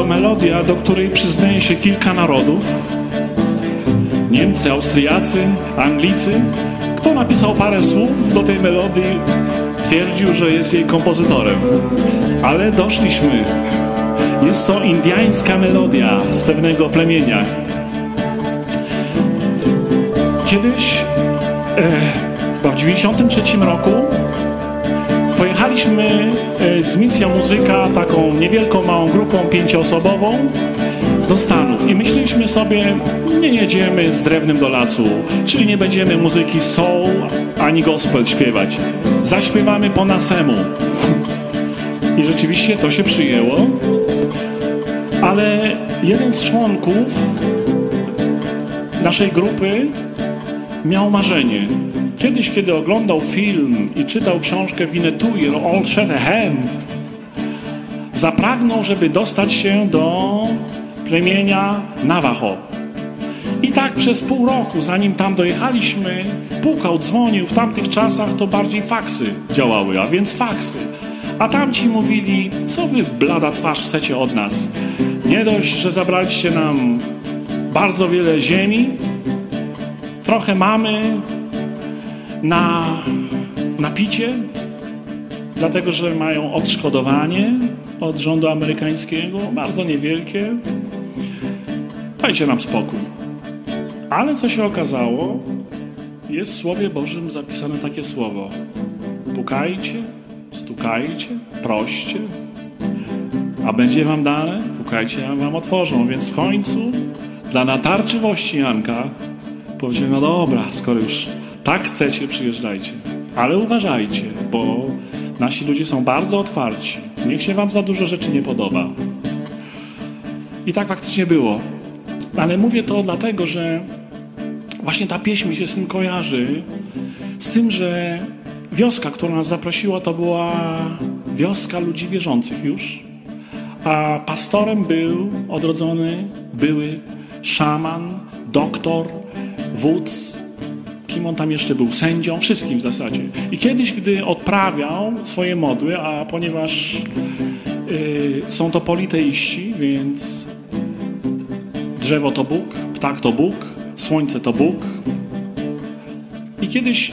To melodia, do której przyznaje się kilka narodów. Niemcy, Austriacy, Anglicy. Kto napisał parę słów do tej melodii, twierdził, że jest jej kompozytorem. Ale doszliśmy. Jest to indiańska melodia z pewnego plemienia. Kiedyś, e, w 93 roku, pojechaliśmy e, z misją muzyka, taką niewielką, małą grupą pięcioosobową do Stanów i myśleliśmy sobie, nie jedziemy z drewnem do lasu, czyli nie będziemy muzyki soul ani gospel śpiewać. Zaśpiewamy po nasemu. I rzeczywiście to się przyjęło, ale jeden z członków naszej grupy miał marzenie. Kiedyś, kiedy oglądał film i czytał książkę Winetuir All Shatterhand, zapragnął, żeby dostać się do plemienia Navajo. I tak przez pół roku, zanim tam dojechaliśmy, pukał, dzwonił. W tamtych czasach to bardziej faksy działały, a więc faksy. A tamci mówili, co wy blada twarz chcecie od nas? Nie dość, że zabraliście nam bardzo wiele ziemi, trochę mamy na, na picie, dlatego że mają odszkodowanie od rządu amerykańskiego, bardzo niewielkie. Dajcie nam spokój. Ale co się okazało, jest w Słowie Bożym zapisane takie słowo. Pukajcie, stukajcie, proście, a będzie wam dane, pukajcie, a wam otworzą. Więc w końcu dla natarczywości Janka powiedział, no dobra, skoro już tak chcecie, przyjeżdżajcie. Ale uważajcie, bo nasi ludzie są bardzo otwarci. Niech się wam za dużo rzeczy nie podoba. I tak faktycznie było. Ale mówię to dlatego, że właśnie ta pieśń mi się z tym kojarzy. Z tym, że wioska, która nas zaprosiła, to była wioska ludzi wierzących już. A pastorem był odrodzony były szaman, doktor, wódz, kim on tam jeszcze był, sędzią, wszystkim w zasadzie. I kiedyś, gdy odprawiał swoje modły, a ponieważ yy, są to politeiści, więc drzewo to Bóg, ptak to Bóg, słońce to Bóg. I kiedyś,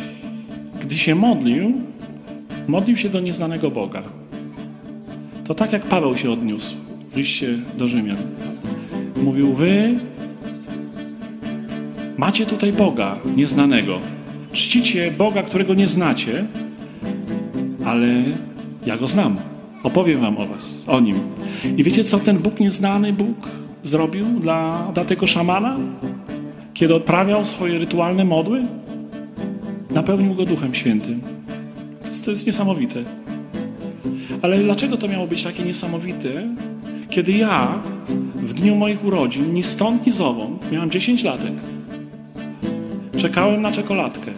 gdy się modlił, modlił się do nieznanego Boga. To tak jak Paweł się odniósł w liście do Rzymian. Mówił, wy macie tutaj Boga nieznanego. Czcicie Boga, którego nie znacie, ale ja go znam. Opowiem wam o was, o nim. I wiecie, co ten Bóg nieznany Bóg zrobił dla, dla tego szamana? Kiedy odprawiał swoje rytualne modły? Napełnił go Duchem Świętym. To jest, to jest niesamowite. Ale dlaczego to miało być takie niesamowite, kiedy ja w dniu moich urodzin, ni stąd, ni zowąd, miałem 10 latek, czekałem na czekoladkę,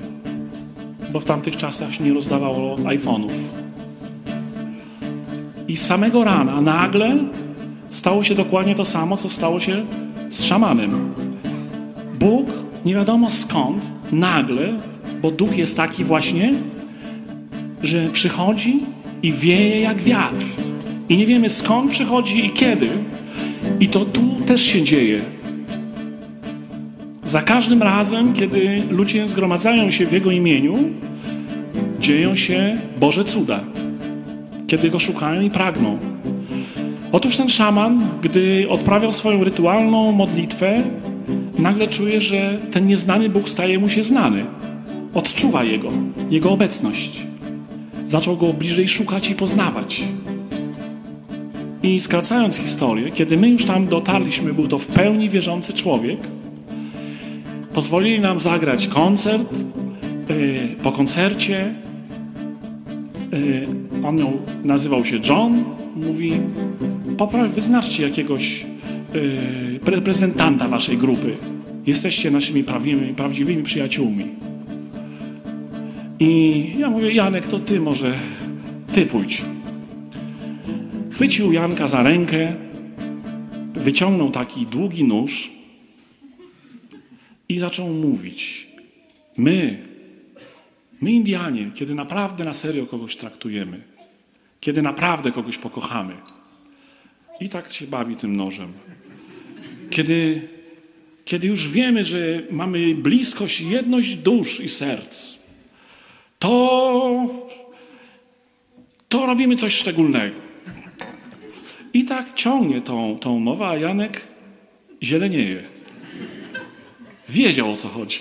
bo w tamtych czasach się nie rozdawało iPhone'ów. I z samego rana nagle stało się dokładnie to samo, co stało się z szamanem. Bóg, nie wiadomo skąd, nagle, bo duch jest taki właśnie, że przychodzi i wieje jak wiatr. I nie wiemy skąd przychodzi i kiedy. I to tu też się dzieje. Za każdym razem, kiedy ludzie zgromadzają się w Jego imieniu, dzieją się Boże cuda. Kiedy Go szukają i pragną. Otóż ten szaman, gdy odprawiał swoją rytualną modlitwę, nagle czuje, że ten nieznany Bóg staje mu się znany. Odczuwa Jego, Jego obecność. Zaczął Go bliżej szukać i poznawać. I skracając historię, kiedy my już tam dotarliśmy, był to w pełni wierzący człowiek, pozwolili nam zagrać koncert. Yy, po koncercie yy, on miał, nazywał się John. Mówi, popraw, wyznaczcie jakiegoś yy, reprezentanta waszej grupy. Jesteście naszymi prawdziwymi, prawdziwymi przyjaciółmi. I ja mówię, Janek, to ty może, ty pójdź. Chwycił Janka za rękę, wyciągnął taki długi nóż i zaczął mówić. My, my Indianie, kiedy naprawdę na serio kogoś traktujemy, kiedy naprawdę kogoś pokochamy, I tak się bawi tym nożem. Kiedy, kiedy już wiemy, że mamy bliskość, jedność dusz i serc, to, to robimy coś szczególnego. I tak ciągnie tą, tą mowę, a Janek zielenieje. Wiedział o co chodzi.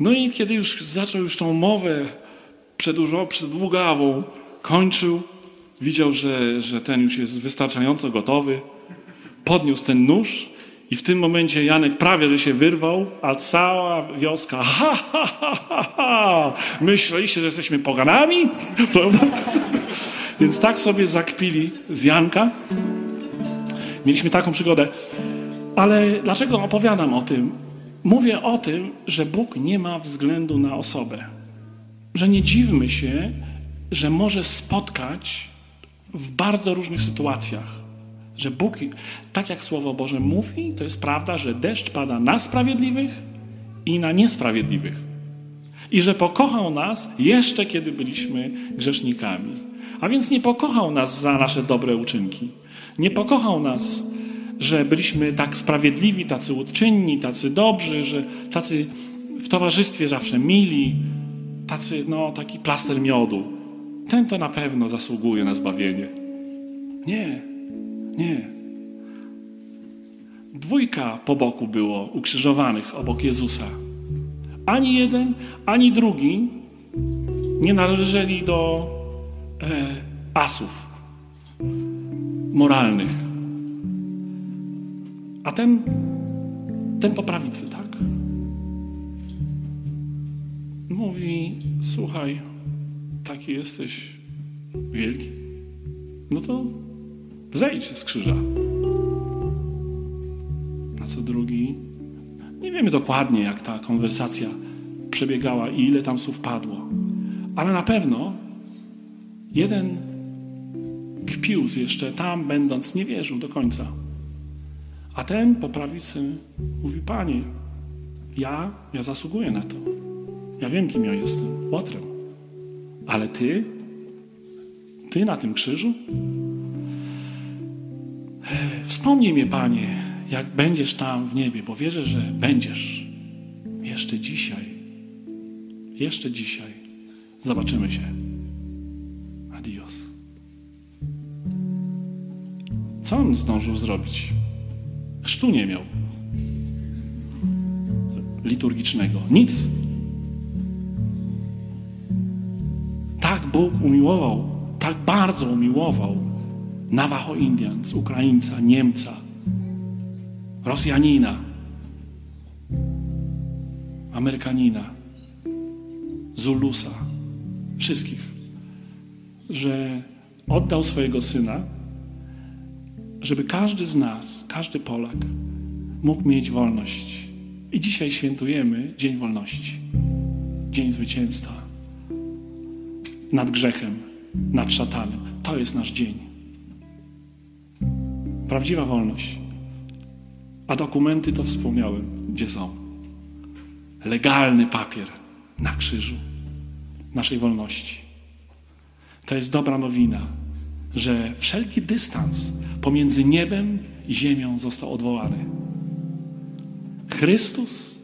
No i kiedy już zaczął już tą mowę przedłużał, przedługawą, kończył, widział, że, że ten już jest wystarczająco gotowy, podniósł ten nóż i w tym momencie Janek prawie, że się wyrwał, a cała wioska, ha, ha, ha, ha, ha. myśleliście, że jesteśmy poganami? Prawda? Więc tak sobie zakpili z Janka. Mieliśmy taką przygodę. Ale dlaczego opowiadam o tym? Mówię o tym, że Bóg nie ma względu na osobę. Że nie dziwmy się, że może spotkać w bardzo różnych sytuacjach. Że Bóg, tak jak Słowo Boże mówi, to jest prawda, że deszcz pada na sprawiedliwych i na niesprawiedliwych. I że pokochał nas jeszcze kiedy byliśmy grzesznikami. A więc nie pokochał nas za nasze dobre uczynki. Nie pokochał nas że byliśmy tak sprawiedliwi, tacy uczynni, tacy dobrzy, że tacy w towarzystwie zawsze mili, tacy, no, taki plaster miodu. Ten to na pewno zasługuje na zbawienie. Nie, nie. Dwójka po boku było ukrzyżowanych obok Jezusa. Ani jeden, ani drugi nie należeli do e, asów moralnych. A ten, ten po prawicy, tak? Mówi, słuchaj, taki jesteś wielki, no to zejdź z krzyża. Na co drugi, nie wiemy dokładnie, jak ta konwersacja przebiegała i ile tam słów padło, ale na pewno jeden kpił jeszcze tam, będąc, nie wierzył do końca. A ten po prawicy mówi, Panie, ja, ja zasługuję na to. Ja wiem, kim ja jestem, łotrem. Ale Ty, Ty na tym krzyżu? Wspomnij mnie, Panie, jak będziesz tam w niebie, bo wierzę, że będziesz. Jeszcze dzisiaj. Jeszcze dzisiaj. Zobaczymy się. Adios. Co on zdążył zrobić? Chrztu nie miał liturgicznego. Nic. Tak Bóg umiłował, tak bardzo umiłował Navajo Indians, Ukraińca, Niemca, Rosjanina, Amerykanina, Zulusa, wszystkich, że oddał swojego syna żeby każdy z nas, każdy Polak mógł mieć wolność. I dzisiaj świętujemy Dzień Wolności, Dzień Zwycięstwa nad grzechem, nad szatanem. To jest nasz dzień. Prawdziwa wolność. A dokumenty to wspomniałem, gdzie są. Legalny papier na krzyżu naszej wolności. To jest dobra nowina, że wszelki dystans pomiędzy niebem i ziemią został odwołany. Chrystus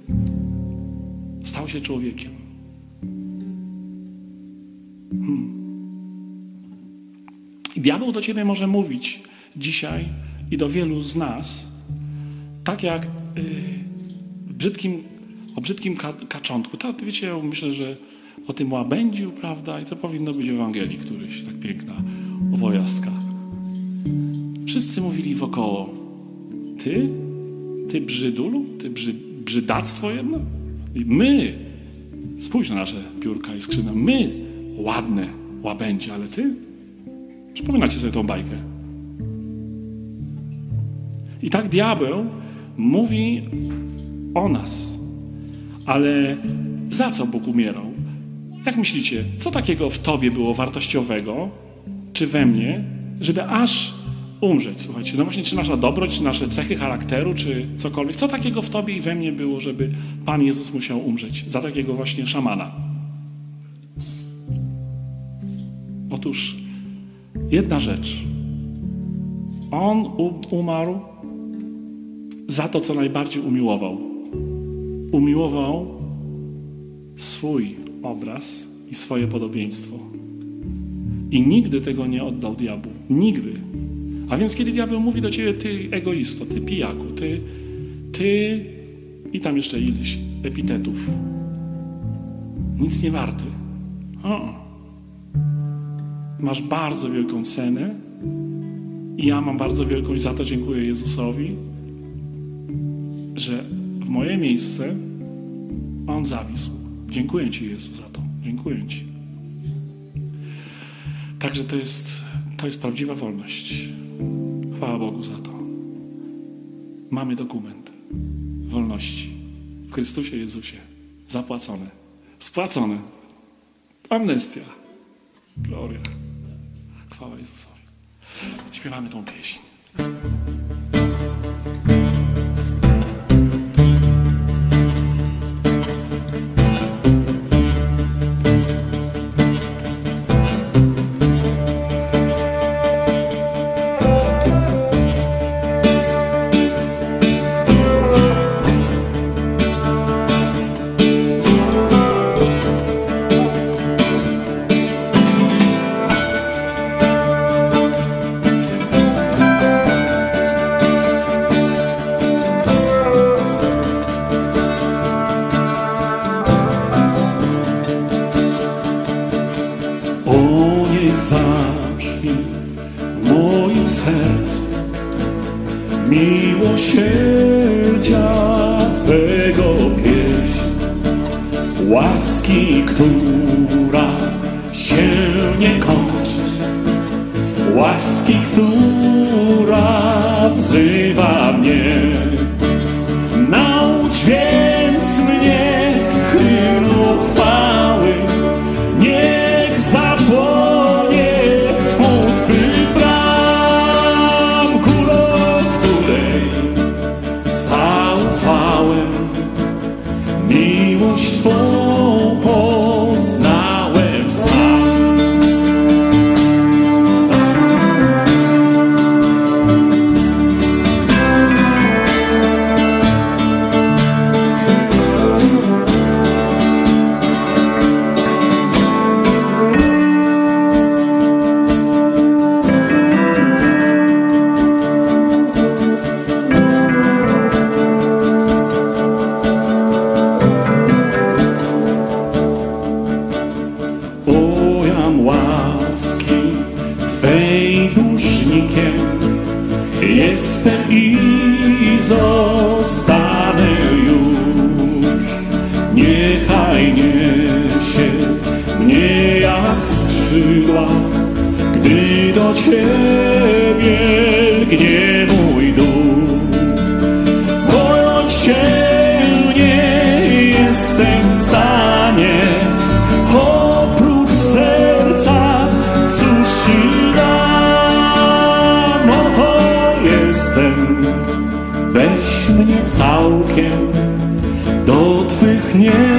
stał się człowiekiem. Hmm. I diabeł do ciebie może mówić dzisiaj i do wielu z nas, tak jak yy, brzydkim, o brzydkim ka kaczątku. Tak, wiecie, myślę, że o tym łabędziu, prawda? I to powinno być w Ewangelii któryś, tak piękna owojastka. Wszyscy mówili wokoło, ty? Ty brzydulu? Ty brzy, brzydactwo jedno? I my, spójrz na nasze piórka i skrzyna, my ładne łabędzie, ale ty? Przypominacie sobie tą bajkę. I tak diabeł mówi o nas. Ale za co Bóg umierał? Jak myślicie, co takiego w tobie było wartościowego, czy we mnie, żeby aż umrzeć, słuchajcie. No właśnie, czy nasza dobroć, czy nasze cechy charakteru, czy cokolwiek. Co takiego w tobie i we mnie było, żeby Pan Jezus musiał umrzeć za takiego właśnie szamana? Otóż jedna rzecz. On umarł za to, co najbardziej umiłował. Umiłował swój obraz i swoje podobieństwo. I nigdy tego nie oddał diabłu. Nigdy. A więc kiedy diabeł mówi do ciebie, ty egoisto, ty pijaku, ty, ty i tam jeszcze ileś epitetów. Nic nie warty. O. Masz bardzo wielką cenę i ja mam bardzo wielką i za to dziękuję Jezusowi, że w moje miejsce On zawisł. Dziękuję Ci Jezu za to. Dziękuję Ci. Także to jest, to jest prawdziwa wolność. Chwała Bogu za to. Mamy dokument wolności w Chrystusie Jezusie. Zapłacone. Spłacone. Amnestia. Gloria. Chwała Jezusowi. Śpiewamy tą pieśń. Niechaj niesie mnie jak skrzydła Gdy do Ciebie lgnie mój duch. Bojąc się nie jestem w stanie Oprócz serca cóż Ci dam. Oto jestem. Weź mnie całkiem Do Twych niebios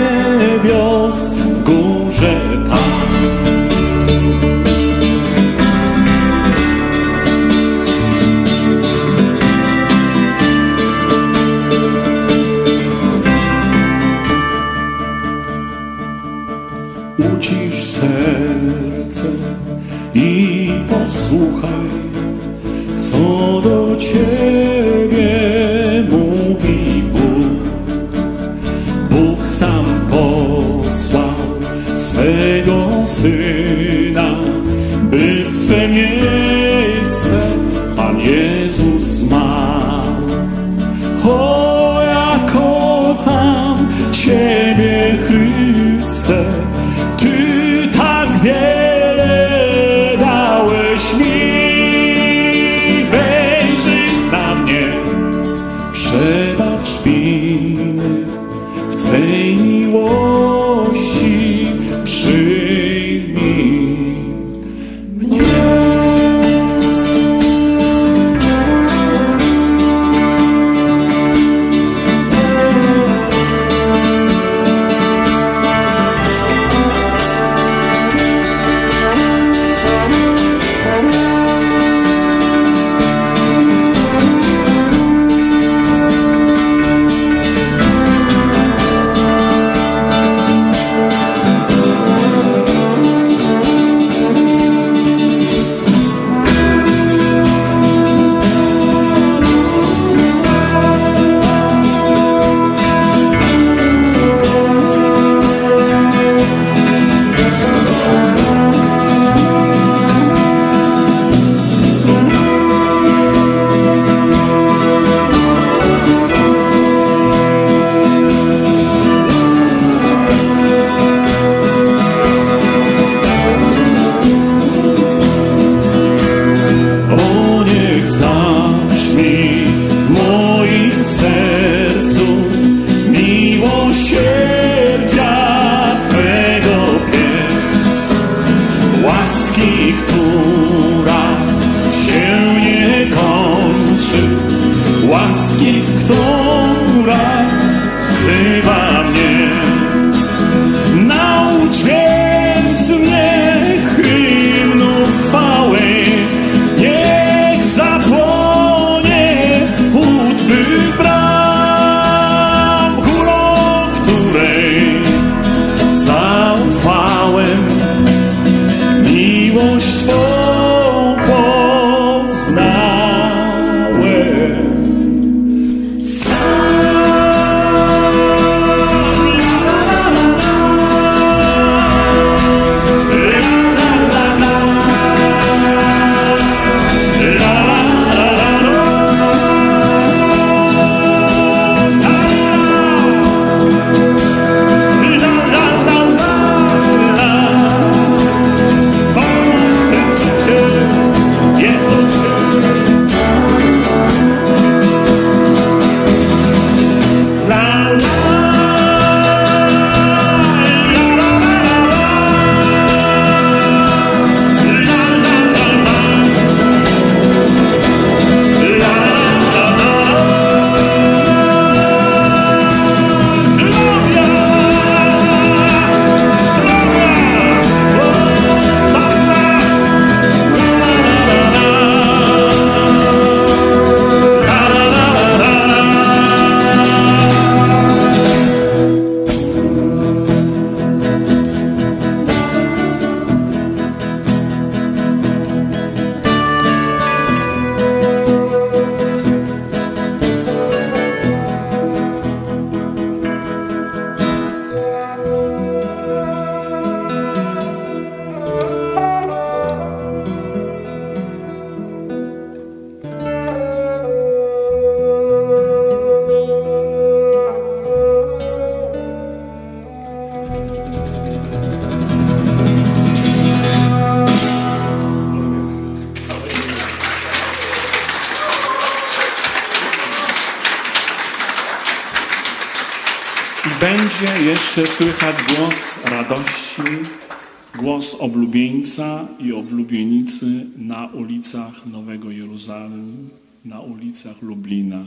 Jeruzalem, na ulicach Lublina,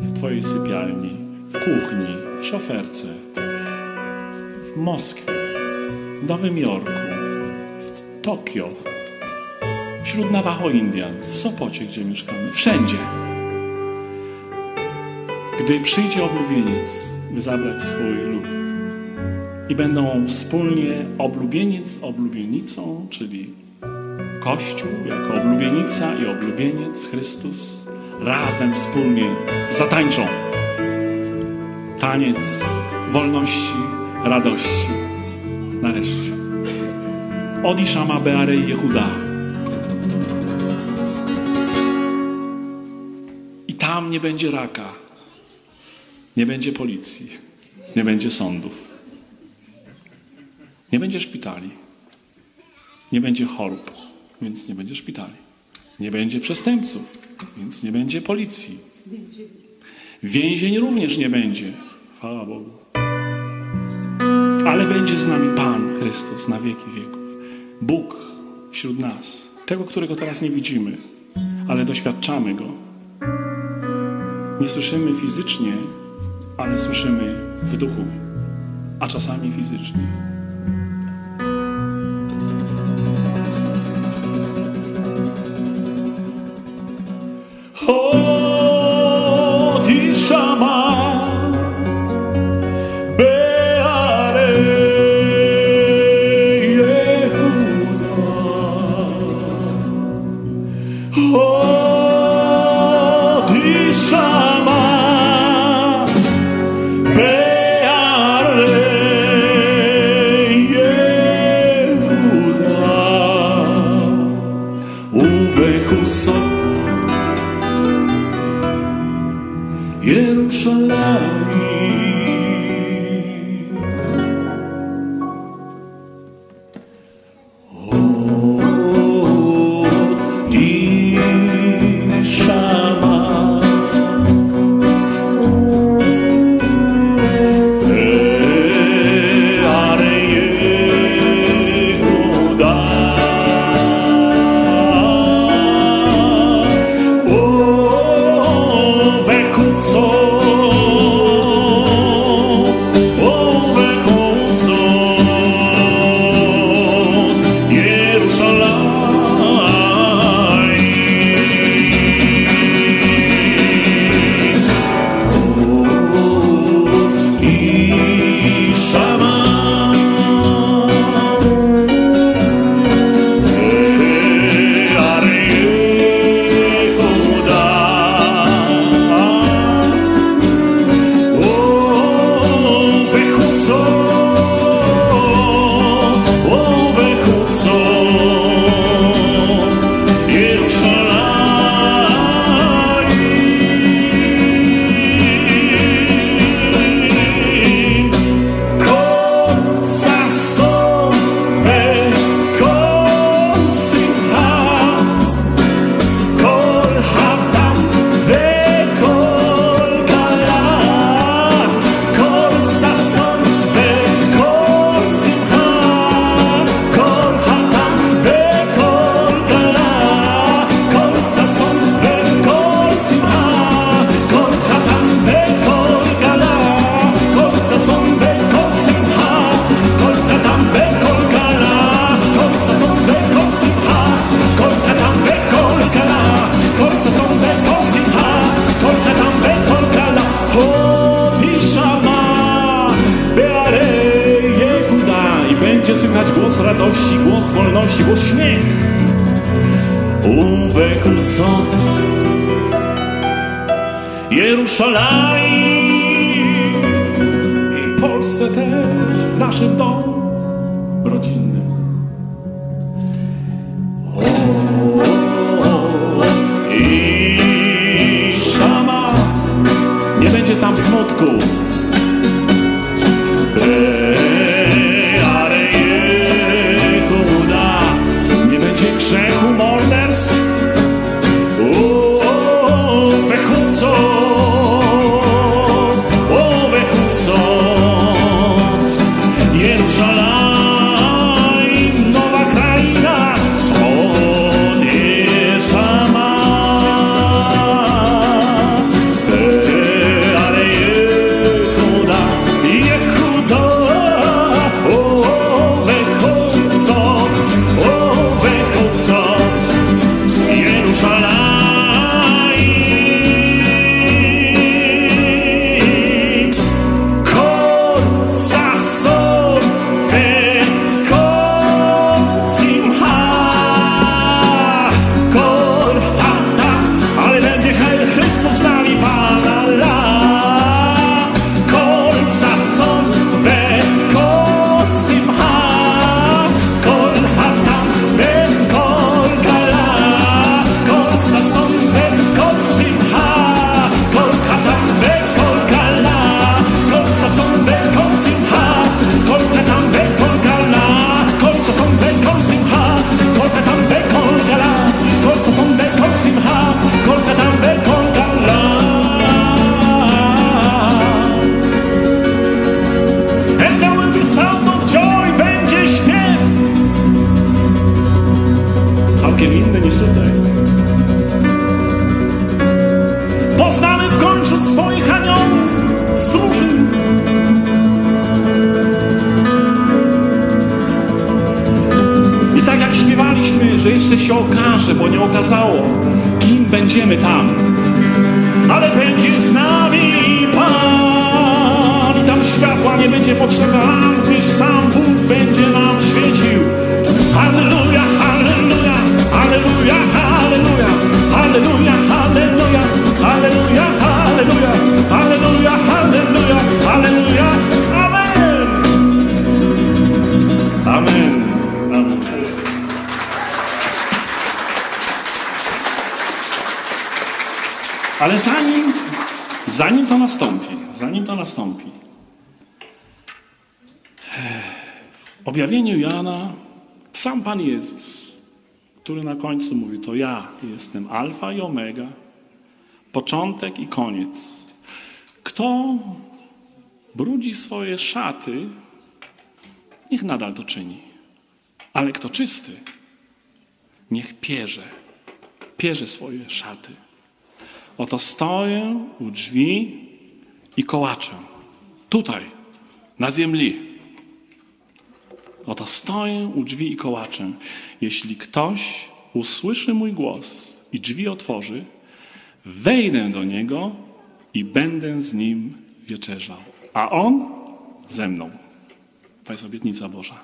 w Twojej sypialni, w kuchni, w szoferce, w Moskwie, w Nowym Jorku, w Tokio, wśród Navajo Indians, w Sopocie, gdzie mieszkamy, wszędzie. Gdy przyjdzie oblubieniec, by zabrać swój lud i będą wspólnie oblubieniec oblubienicą, czyli Kościół jako oblubienica i oblubieniec Chrystus razem wspólnie zatańczą taniec wolności, radości. Nareszcie. Odishama Beare Jehuda. I tam nie będzie raka, nie będzie policji, nie będzie sądów, nie będzie szpitali, nie będzie chorób, więc nie będzie szpitali, nie będzie przestępców, więc nie będzie policji. Więzień również nie będzie. Chwała Bogu. Ale będzie z nami Pan Chrystus na wieki wieków. Bóg wśród nas. Tego, którego teraz nie widzimy, ale doświadczamy Go. Nie słyszymy fizycznie, ale słyszymy w duchu, a czasami fizycznie. Się okaże, bo nie okazało, kim będziemy tam. Ale będzie z nami Pan. Tam światła nie będzie potrzeba, gdyż sam Bóg będzie nam świecił. Ale zanim, zanim to nastąpi, zanim to nastąpi, w objawieniu Jana sam Pan Jezus, który na końcu mówi, to ja jestem alfa i omega, początek i koniec. Kto brudzi swoje szaty, niech nadal to czyni. Ale kto czysty, niech pierze, pierze swoje szaty. Oto stoję u drzwi i kołaczę. Tutaj, na ziemi. Oto stoję u drzwi i kołaczę. Jeśli ktoś usłyszy mój głos i drzwi otworzy, wejdę do niego i będę z nim wieczerzał. A on ze mną. To jest obietnica Boża.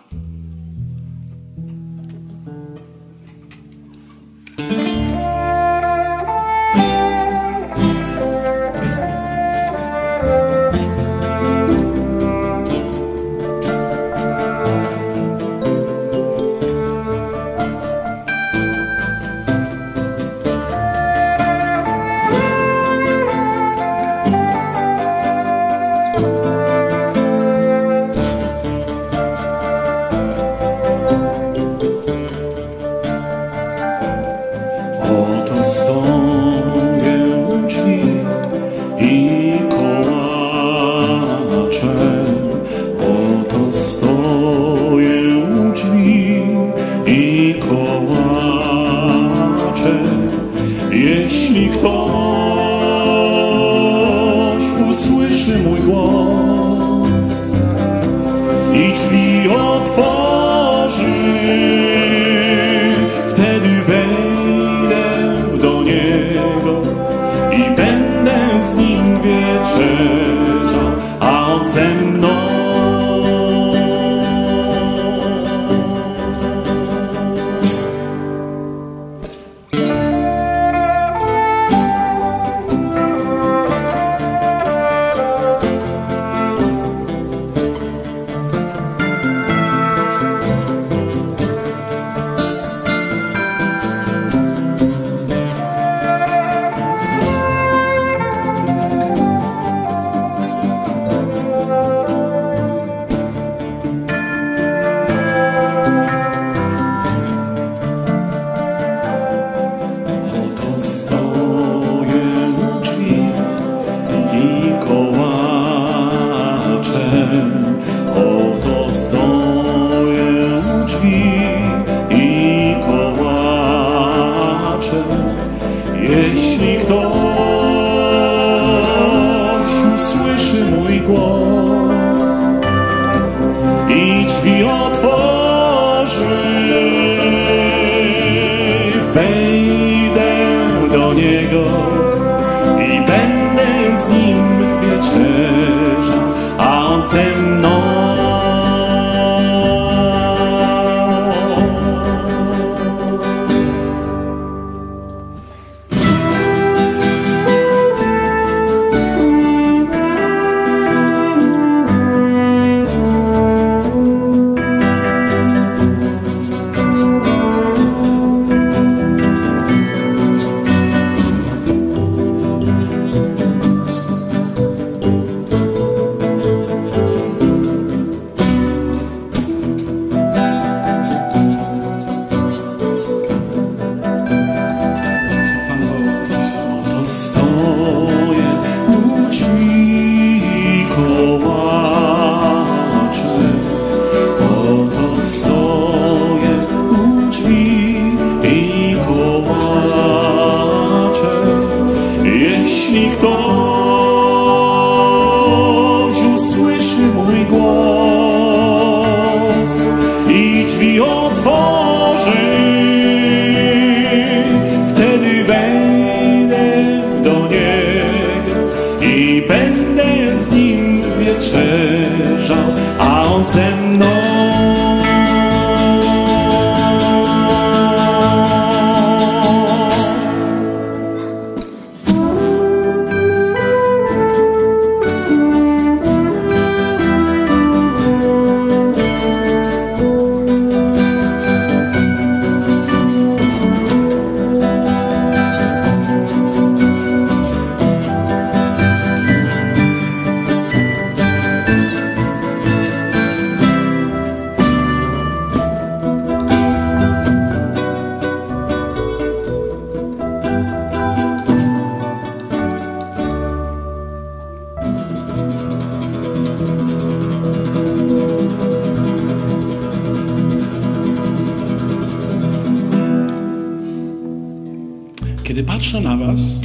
Na Was,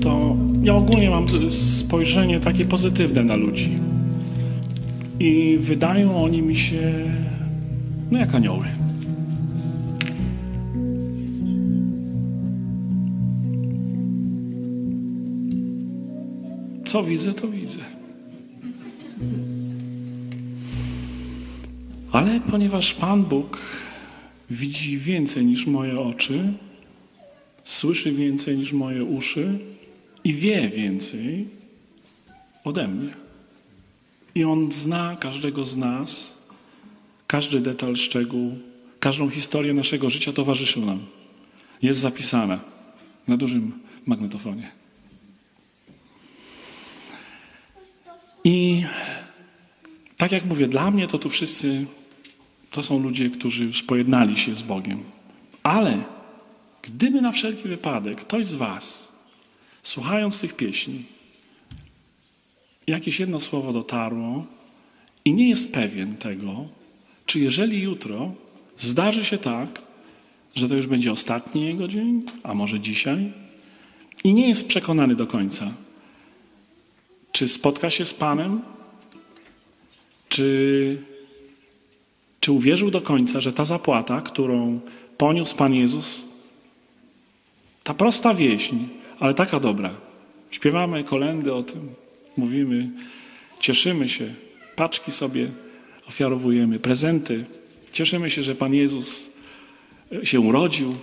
to ja ogólnie mam spojrzenie takie pozytywne na ludzi. I wydają oni mi się, no jak anioły. Co widzę, to widzę. Ale ponieważ Pan Bóg widzi więcej niż moje oczy, słyszy więcej niż moje uszy i wie więcej ode mnie. I On zna każdego z nas, każdy detal, szczegół, każdą historię naszego życia towarzyszył nam. Jest zapisana na dużym magnetofonie. I tak jak mówię, dla mnie to tu wszyscy to są ludzie, którzy już pojednali się z Bogiem. Ale gdyby na wszelki wypadek ktoś z Was, słuchając tych pieśni, jakieś jedno słowo dotarło i nie jest pewien tego, czy jeżeli jutro zdarzy się tak, że to już będzie ostatni jego dzień, a może dzisiaj, i nie jest przekonany do końca, czy spotka się z Panem, czy, czy uwierzył do końca, że ta zapłata, którą poniósł Pan Jezus, ta prosta wieśń, ale taka dobra. Śpiewamy kolendy o tym, mówimy, cieszymy się, paczki sobie ofiarowujemy, prezenty. Cieszymy się, że Pan Jezus się urodził.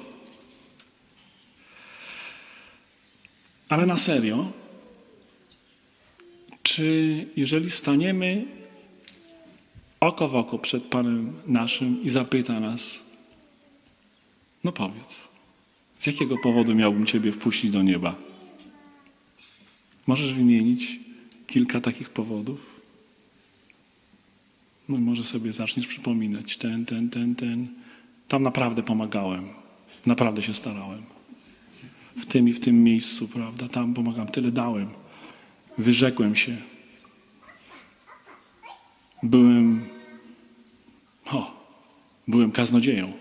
Ale na serio, czy jeżeli staniemy oko w oko przed Panem naszym i zapyta nas, no powiedz, z jakiego powodu miałbym Ciebie wpuścić do nieba? Możesz wymienić kilka takich powodów? No i może sobie zaczniesz przypominać ten, ten, ten, ten. Tam naprawdę pomagałem. Naprawdę się starałem. W tym i w tym miejscu, prawda? Tam pomagam. Tyle dałem. Wyrzekłem się. Byłem, o, byłem kaznodzieją.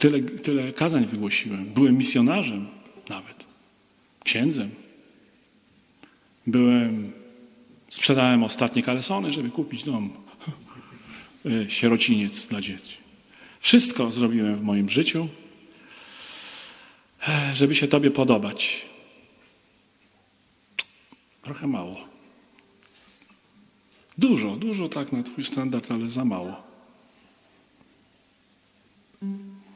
Tyle, tyle kazań wygłosiłem. Byłem misjonarzem nawet. Księdzem. Byłem, sprzedałem ostatnie kalesony, żeby kupić dom. Sierociniec dla dzieci. Wszystko zrobiłem w moim życiu, żeby się Tobie podobać. Trochę mało. Dużo, dużo tak na Twój standard, ale za mało.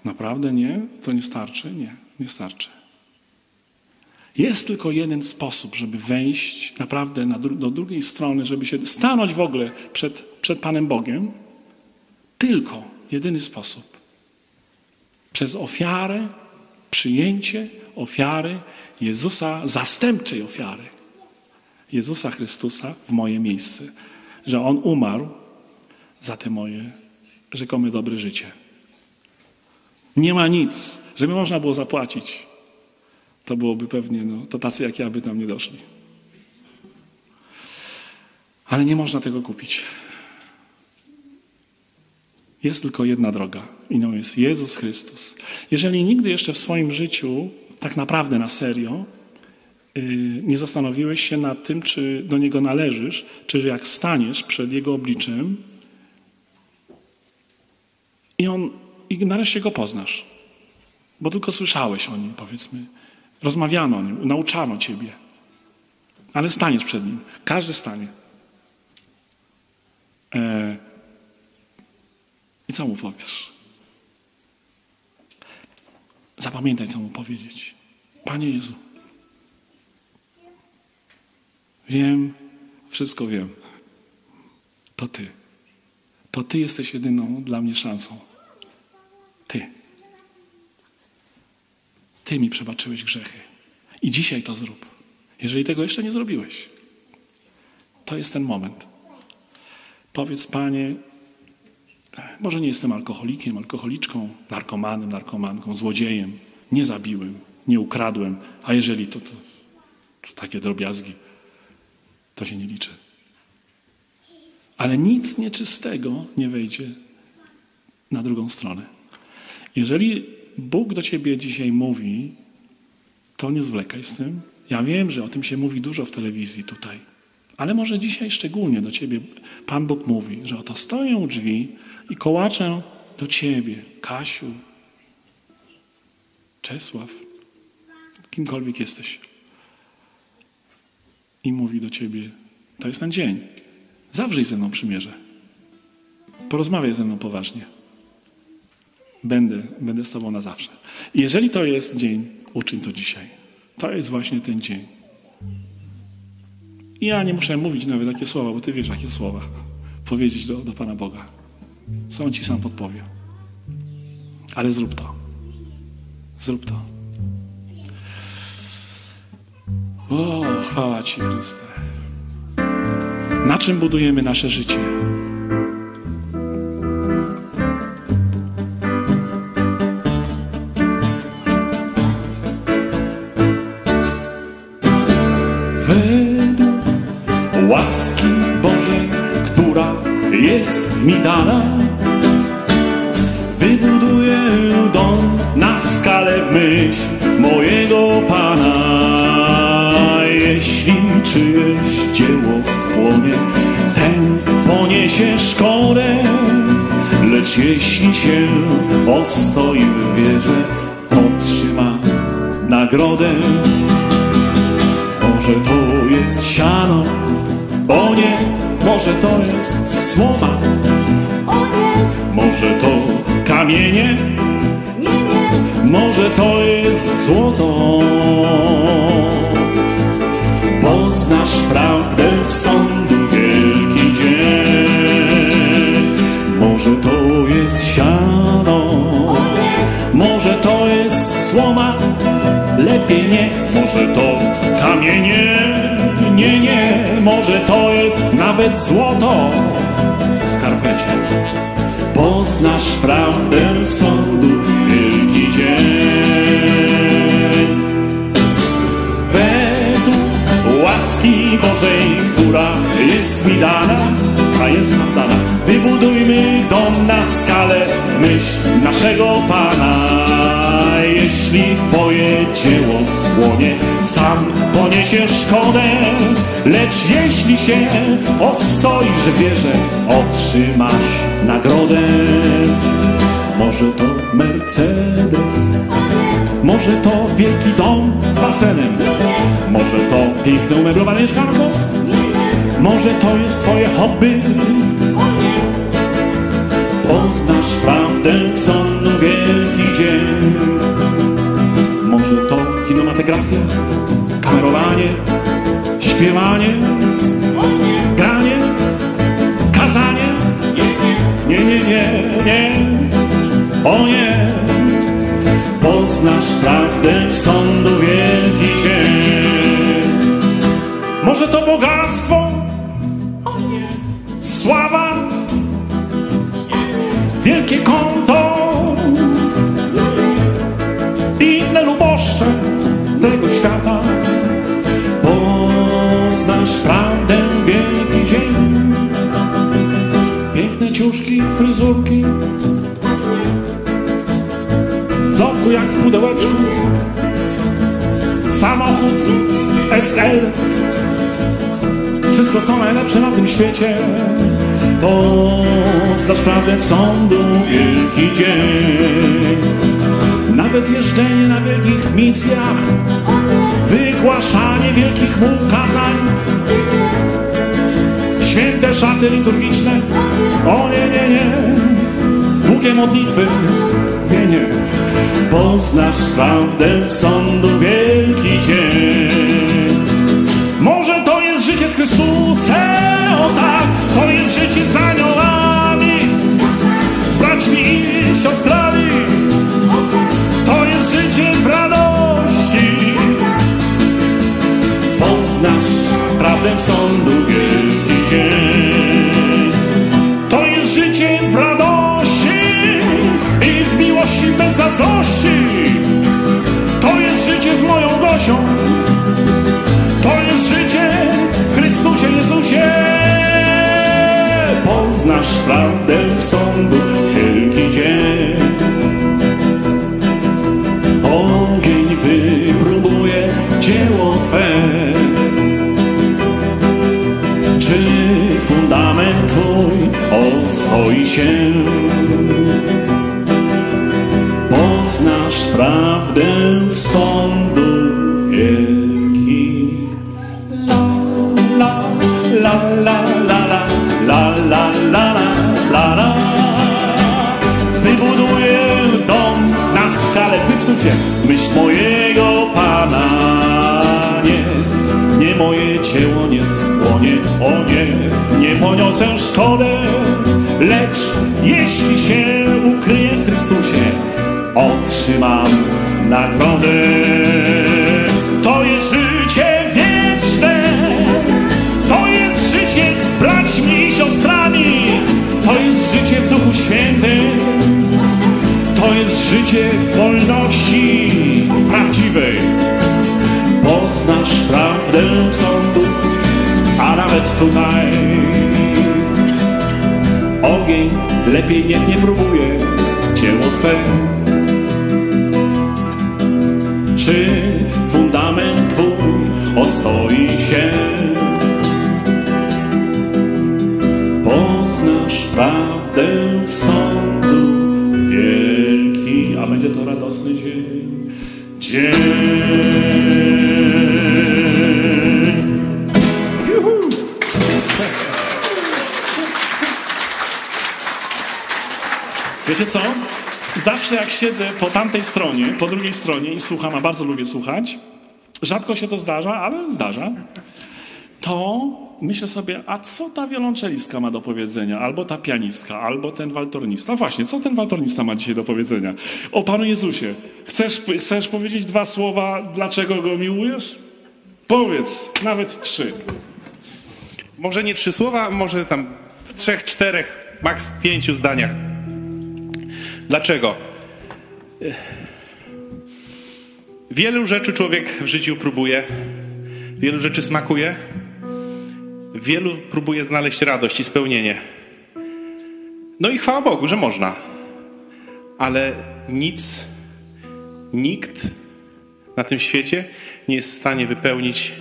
Naprawdę nie? To nie starczy? Nie, nie starczy. Jest tylko jeden sposób, żeby wejść naprawdę dru do drugiej strony, żeby się stanąć w ogóle przed, przed Panem Bogiem. Tylko jedyny sposób. Przez ofiarę, przyjęcie ofiary Jezusa, zastępczej ofiary. Jezusa Chrystusa w moje miejsce. Że On umarł za te moje rzekome dobre życie. Nie ma nic, żeby można było zapłacić. To byłoby pewnie, no, to tacy jak ja by tam nie doszli. Ale nie można tego kupić. Jest tylko jedna droga i nią jest Jezus Chrystus. Jeżeli nigdy jeszcze w swoim życiu, tak naprawdę na serio, yy, nie zastanowiłeś się nad tym, czy do Niego należysz, czy jak staniesz przed Jego obliczem i On i nareszcie go poznasz. Bo tylko słyszałeś o nim, powiedzmy. Rozmawiano o nim, nauczano ciebie. Ale staniesz przed nim. Każdy stanie. E... I co mu powiesz? Zapamiętaj, co mu powiedzieć. Panie Jezu, wiem, wszystko wiem. To Ty. To Ty jesteś jedyną dla mnie szansą. Ty. Ty mi przebaczyłeś grzechy. I dzisiaj to zrób. Jeżeli tego jeszcze nie zrobiłeś, to jest ten moment. Powiedz, Panie, może nie jestem alkoholikiem, alkoholiczką, narkomanem, narkomanką, złodziejem. Nie zabiłem, nie ukradłem, a jeżeli to, to, to takie drobiazgi, to się nie liczy. Ale nic nieczystego nie wejdzie na drugą stronę. Jeżeli Bóg do ciebie dzisiaj mówi, to nie zwlekaj z tym. Ja wiem, że o tym się mówi dużo w telewizji tutaj. Ale może dzisiaj szczególnie do ciebie Pan Bóg mówi, że oto stoję u drzwi i kołaczę do ciebie, Kasiu, Czesław, kimkolwiek jesteś. I mówi do ciebie, to jest ten dzień. Zawrzyj ze mną przymierze. Porozmawiaj ze mną poważnie. Będę, będę z tobą na zawsze. Jeżeli to jest dzień, uczyń to dzisiaj. To jest właśnie ten dzień. I ja nie muszę mówić nawet takie słowa, bo ty wiesz, jakie słowa powiedzieć do, do Pana Boga. Co On ci sam podpowie. Ale zrób to. Zrób to. O, chwała Ci, Chryste. Na czym budujemy nasze życie? Mi dana, wybuduję dom na skalę w myśl mojego Pana. Jeśli czyjeś dzieło spłonie, ten poniesie szkodę, lecz jeśli się ostoi w wierze, otrzyma nagrodę. Może to jest siano, o nie, może to jest nie, może to kamienie, nie, nie, może to jest złoto. Poznasz prawdę w sądu wielki dzień. Może to jest siano, może to jest słoma, lepiej nie, może to kamienie, nie, nie, może to jest nawet złoto. Skarpecie. Poznasz prawdę sądu wielki dzień. Według łaski Bożej, która jest mi dana, a jest nam dana, wybudujmy dom na skalę myśl naszego Pana. Jeśli Twoje dzieło spłonie, sam poniesiesz szkodę, lecz jeśli się ostoisz w wierze, otrzymasz nagrodę. Może to Mercedes, może to wielki dom z basenem, może to piękne umeblowane mieszkanko, może to jest Twoje hobby. Poznasz prawdę w sądu wielki dzień. Może to kinematografia, kamerowanie, śpiewanie, Poznasz prawdę w sądu Samochód SL, wszystko co najlepsze na tym świecie. Poznasz prawdę w sądu wielki dzień. Nawet jeżdżenie na wielkich misjach, wygłaszanie wielkich mów kazań, święte szaty liturgiczne. O nie, nie, nie, długie modlitwy. Nie, nie. Poznasz prawdę w sądu wielki dzień. Może to jest życie z Chrystusem, o tak, to jest życie z aniołami, z braćmi i siostrami. To jest życie w radości. Poznasz prawdę w sądu Wiecie co? Zawsze jak siedzę po tamtej stronie, po drugiej stronie i słucham, a bardzo lubię słuchać, rzadko się to zdarza, ale zdarza, to myślę sobie, a co ta wiolonczelistka ma do powiedzenia? Albo ta pianistka, albo ten waltornista. Właśnie, co ten waltornista ma dzisiaj do powiedzenia? O Panu Jezusie, chcesz, chcesz powiedzieć dwa słowa, dlaczego Go miłujesz? Powiedz, nawet trzy. Może nie trzy słowa, może tam w trzech, czterech, maks pięciu zdaniach. Dlaczego? Wielu rzeczy człowiek w życiu próbuje, wielu rzeczy smakuje, wielu próbuje znaleźć radość i spełnienie. No i chwała Bogu, że można. Ale nic, nikt na tym świecie nie jest w stanie wypełnić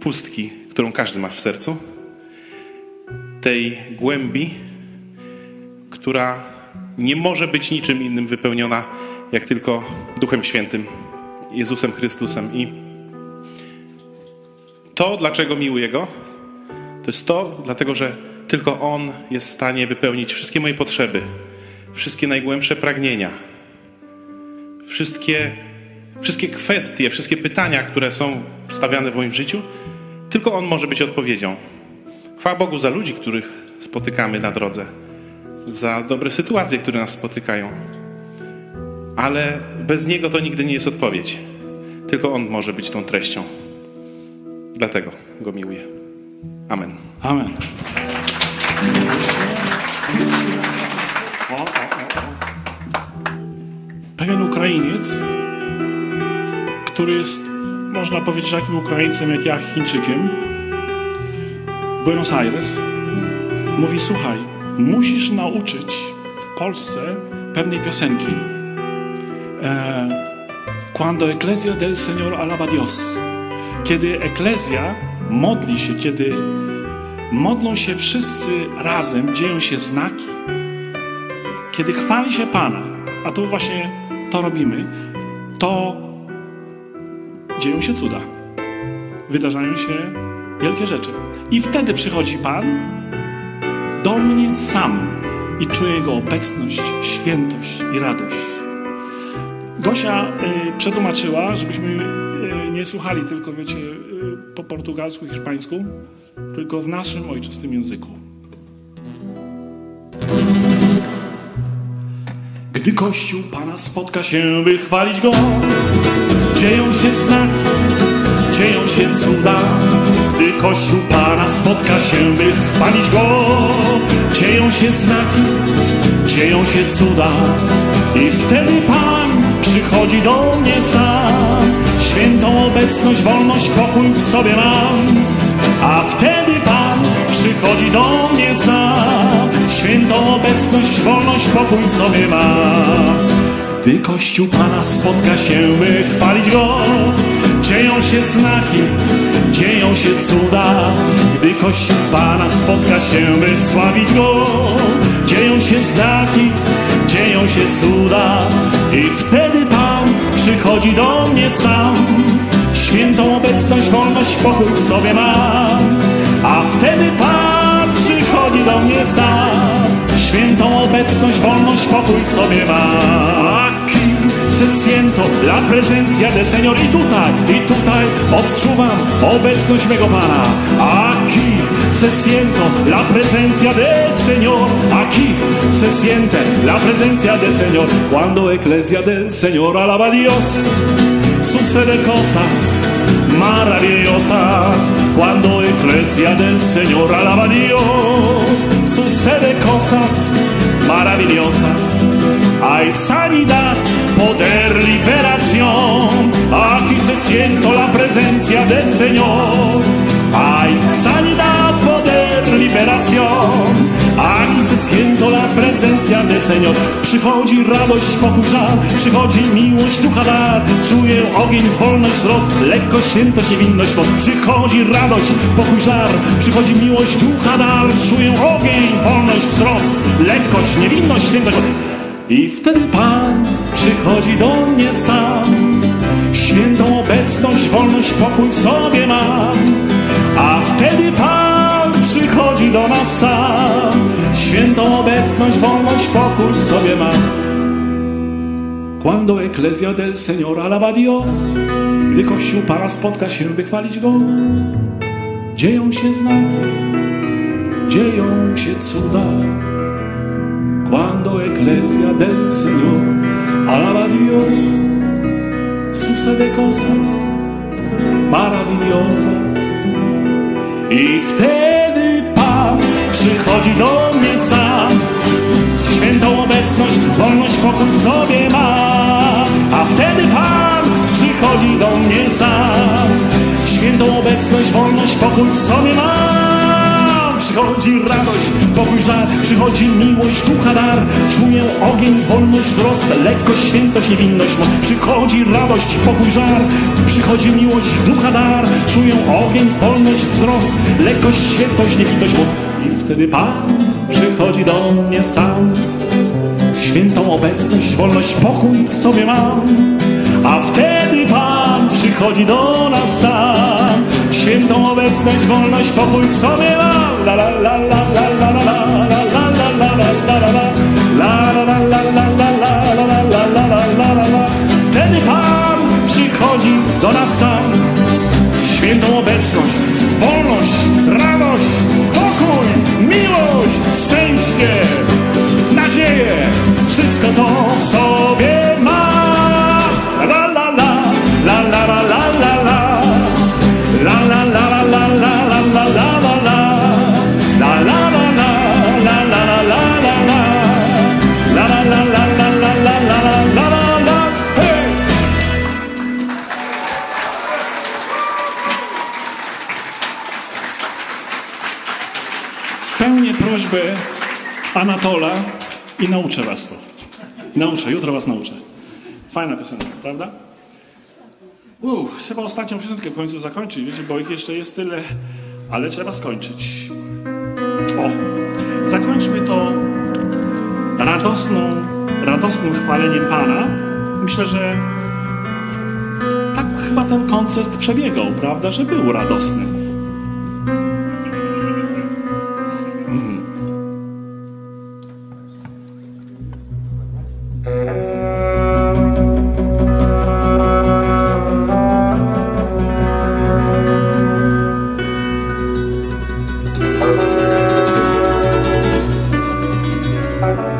pustki, którą każdy ma w sercu, tej głębi, która nie może być niczym innym wypełniona, jak tylko Duchem Świętym, Jezusem Chrystusem. I to, dlaczego miłuję Go, to jest to, dlatego że tylko On jest w stanie wypełnić wszystkie moje potrzeby, wszystkie najgłębsze pragnienia, wszystkie, wszystkie kwestie, wszystkie pytania, które są stawiane w moim życiu, tylko On może być odpowiedzią. Chwała Bogu za ludzi, których spotykamy na drodze, za dobre sytuacje, które nas spotykają. Ale bez Niego to nigdy nie jest odpowiedź. Tylko On może być tą treścią. Dlatego Go miłuję. Amen. Amen. O, o, o. Pewien Ukrainiec, który jest, można powiedzieć, takim Ukraińcem jak ja, Chińczykiem, w Buenos Aires, mówi: Słuchaj, musisz nauczyć w Polsce pewnej piosenki. E, Cuando Ecclesia del Señor alaba Dios. Kiedy Eklezja modli się, kiedy modlą się wszyscy razem, dzieją się znaki, kiedy chwali się Pana, a tu właśnie to robimy, to dzieją się cuda. Wydarzają się wielkie rzeczy. I wtedy przychodzi Pan do mnie sam i czuję Jego obecność, świętość i radość. Gosia y, przetłumaczyła, żebyśmy y, nie słuchali tylko, wiecie, y, po portugalsku, hiszpańsku, tylko w naszym ojczystym języku. Gdy Kościół Pana spotka się, by chwalić Go, dzieją się znaki, dzieją się cuda. Gdy Kościół Pana spotka się, by chwalić Go, dzieją się znaki, dzieją się cuda. I wtedy Pan przychodzi do mnie sam. Świętą obecność, wolność, pokój w sobie mam. A wtedy Pan przychodzi do mnie sam. Świętą obecność, wolność, pokój w sobie mam. Gdy Kościół Pana spotka się, by chwalić Go, dzieją się znaki, dzieją się cuda. Gdy Kościół Pana spotka się, by sławić Go, dzieją się znaki, dzieją się cuda. I wtedy Pan przychodzi do mnie sam. Świętą obecność, wolność, pokój w sobie mam. A wtedy Pan przychodzi do mnie sam. Świętą obecność, wolność, pokój w sobie mam. Se siento la presencia del Señor. I tutaj, i tutaj odczuwam obecność mego Pana. Aquí se siento la presencia del Señor. Aquí se siente la presencia del Señor. Cuando Eclesia del Señor alaba a Dios, sucede cosas maravillosas. Cuando Eclesia del Señor alaba a Dios, sucede cosas maravillosas. Hay sanidad, poder, liberación. Aquí se siento la presencia del Señor. Hay sanidad, poder, liberación. Aquí se siento la presencia del Señor. Przychodzi radość, pokój, żal, przychodzi miłość, ducha dar. Czuję ogień, wolność, wzrost, lekkość, świętość, niewinność, moc. Przychodzi radość, pokój, żar, przychodzi miłość, ducha dar. Czuję ogień, wolność, wzrost, lekkość, niewinność, świętość. I wtedy Pan przychodzi do mnie sam. Świętą obecność, wolność, pokój sobie mam. A wtedy Pan przychodzi do nas sam. Świętą obecność, wolność, pokój sobie mam. Cuando Eclesia del Señor alaba Dios, gdy Kościół Pana spotka się, by chwalić Go, dzieją się znaki, dzieją się cuda. Cuando Eclesia del Señor alaba a Dios, sucede cosas maravillosas. I wtedy Pan przychodzi do mnie sam. Świętą obecność, wolność, pokój w sobie ma. A wtedy Pan przychodzi do mnie sam. Świętą obecność, wolność, pokój w sobie ma. Przychodzi radość, pokój, żar, przychodzi miłość, ducha dar. Czuję ogień, wolność, wzrost, lekkość, świętość, niewinność, moc. Przychodzi radość, pokój, żar, przychodzi miłość, ducha dar. Czuję ogień, wolność, wzrost, lekkość, świętość, niewinność, moc. I wtedy Pan przychodzi do mnie sam. Świętą obecność, wolność, pokój w sobie mam. A wtedy Pan przychodzi do nas sam. Świętą obecność, wolność, pokój w sobie mam. La la la la la la la la la la la la la la la la la la Wtedy Pan przychodzi do nas sam. Świętą obecność, wolność, radość, i nauczę was to. Nauczę, jutro was nauczę. Fajna piosenka, prawda? Uff, trzeba ostatnią piosenkę w końcu zakończyć, wiecie, bo ich jeszcze jest tyle, ale trzeba skończyć. O, zakończmy to radosną, radosnym chwaleniem Pana. Myślę, że tak chyba ten koncert przebiegał, prawda, że był radosny. Bye.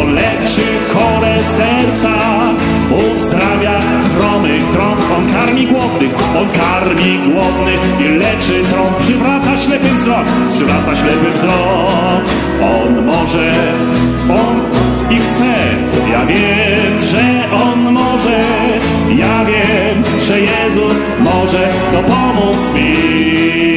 On leczy chore serca, uzdrawia chromych krąg. On karmi głodnych, on karmi głodnych i leczy trąb. Przywraca ślepy wzrok, przywraca ślepy wzrok. On może, on i chce. Ja wiem, że on może, ja wiem, że Jezus może dopomóc mi.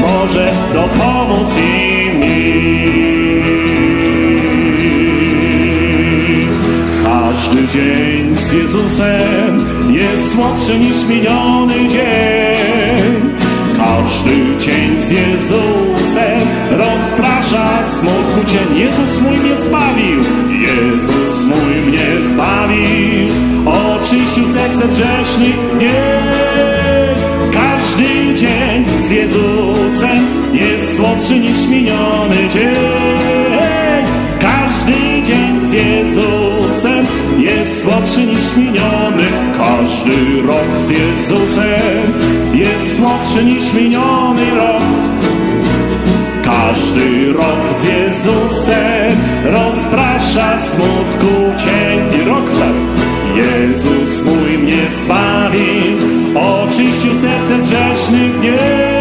Może dopomóc i mi. Każdy dzień z Jezusem jest słodszy niż miniony dzień. Każdy dzień z Jezusem rozprasza smutku cień. Jezus mój mnie zbawił, Jezus mój mnie zbawił. Oczyścił serce z grzesznych dni. Jest słodszy niż miniony dzień. Każdy dzień z Jezusem jest słodszy niż miniony. Każdy rok z Jezusem jest słodszy niż miniony rok. Każdy rok z Jezusem rozprasza smutku cień i rok. Jezus mój mnie zbawił, oczyścił serce z grzesznych dni.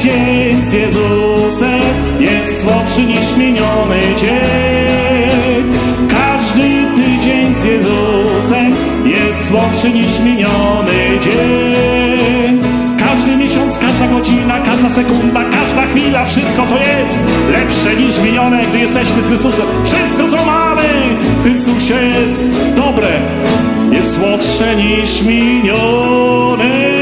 Dzień z Jezusem jest słodszy niż miniony dzień. Każdy tydzień z Jezusem jest słodszy niż miniony dzień. Każdy miesiąc, każda godzina, każda sekunda, każda chwila, wszystko to jest lepsze niż minione, gdy jesteśmy z Chrystusem. Wszystko, co mamy w Chrystusie jest dobre, jest słodsze niż minione.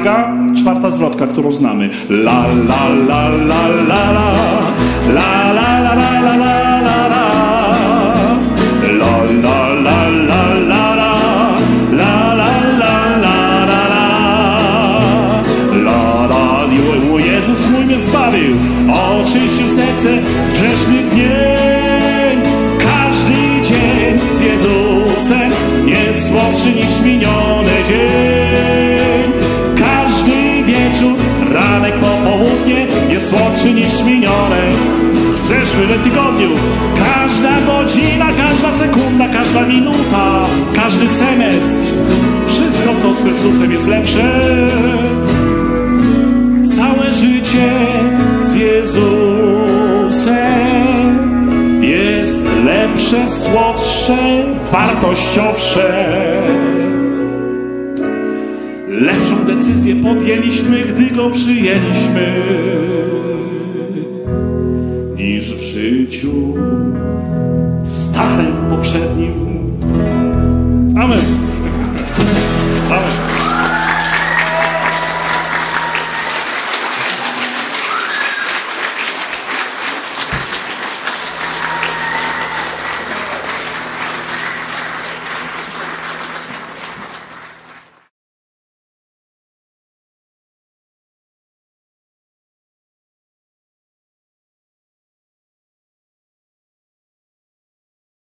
Uwaga, czwarta zwrotka, którą znamy. La la la la la la la la la la la la la zbawił Oczyścił serce z grzesznych dni Każdy dzień z Jezusem jest słodszy niż miniony ranek, popołudnie jest słodszy niż minione w zeszłym tygodniu. Każda godzina, każda sekunda, każda minuta, każdy semestr, wszystko co z Chrystusem jest lepsze. Całe życie z Jezusem jest lepsze, słodsze, wartościowsze. Decyzję podjęliśmy, gdy go przyjęliśmy, niż w życiu starym poprzednim.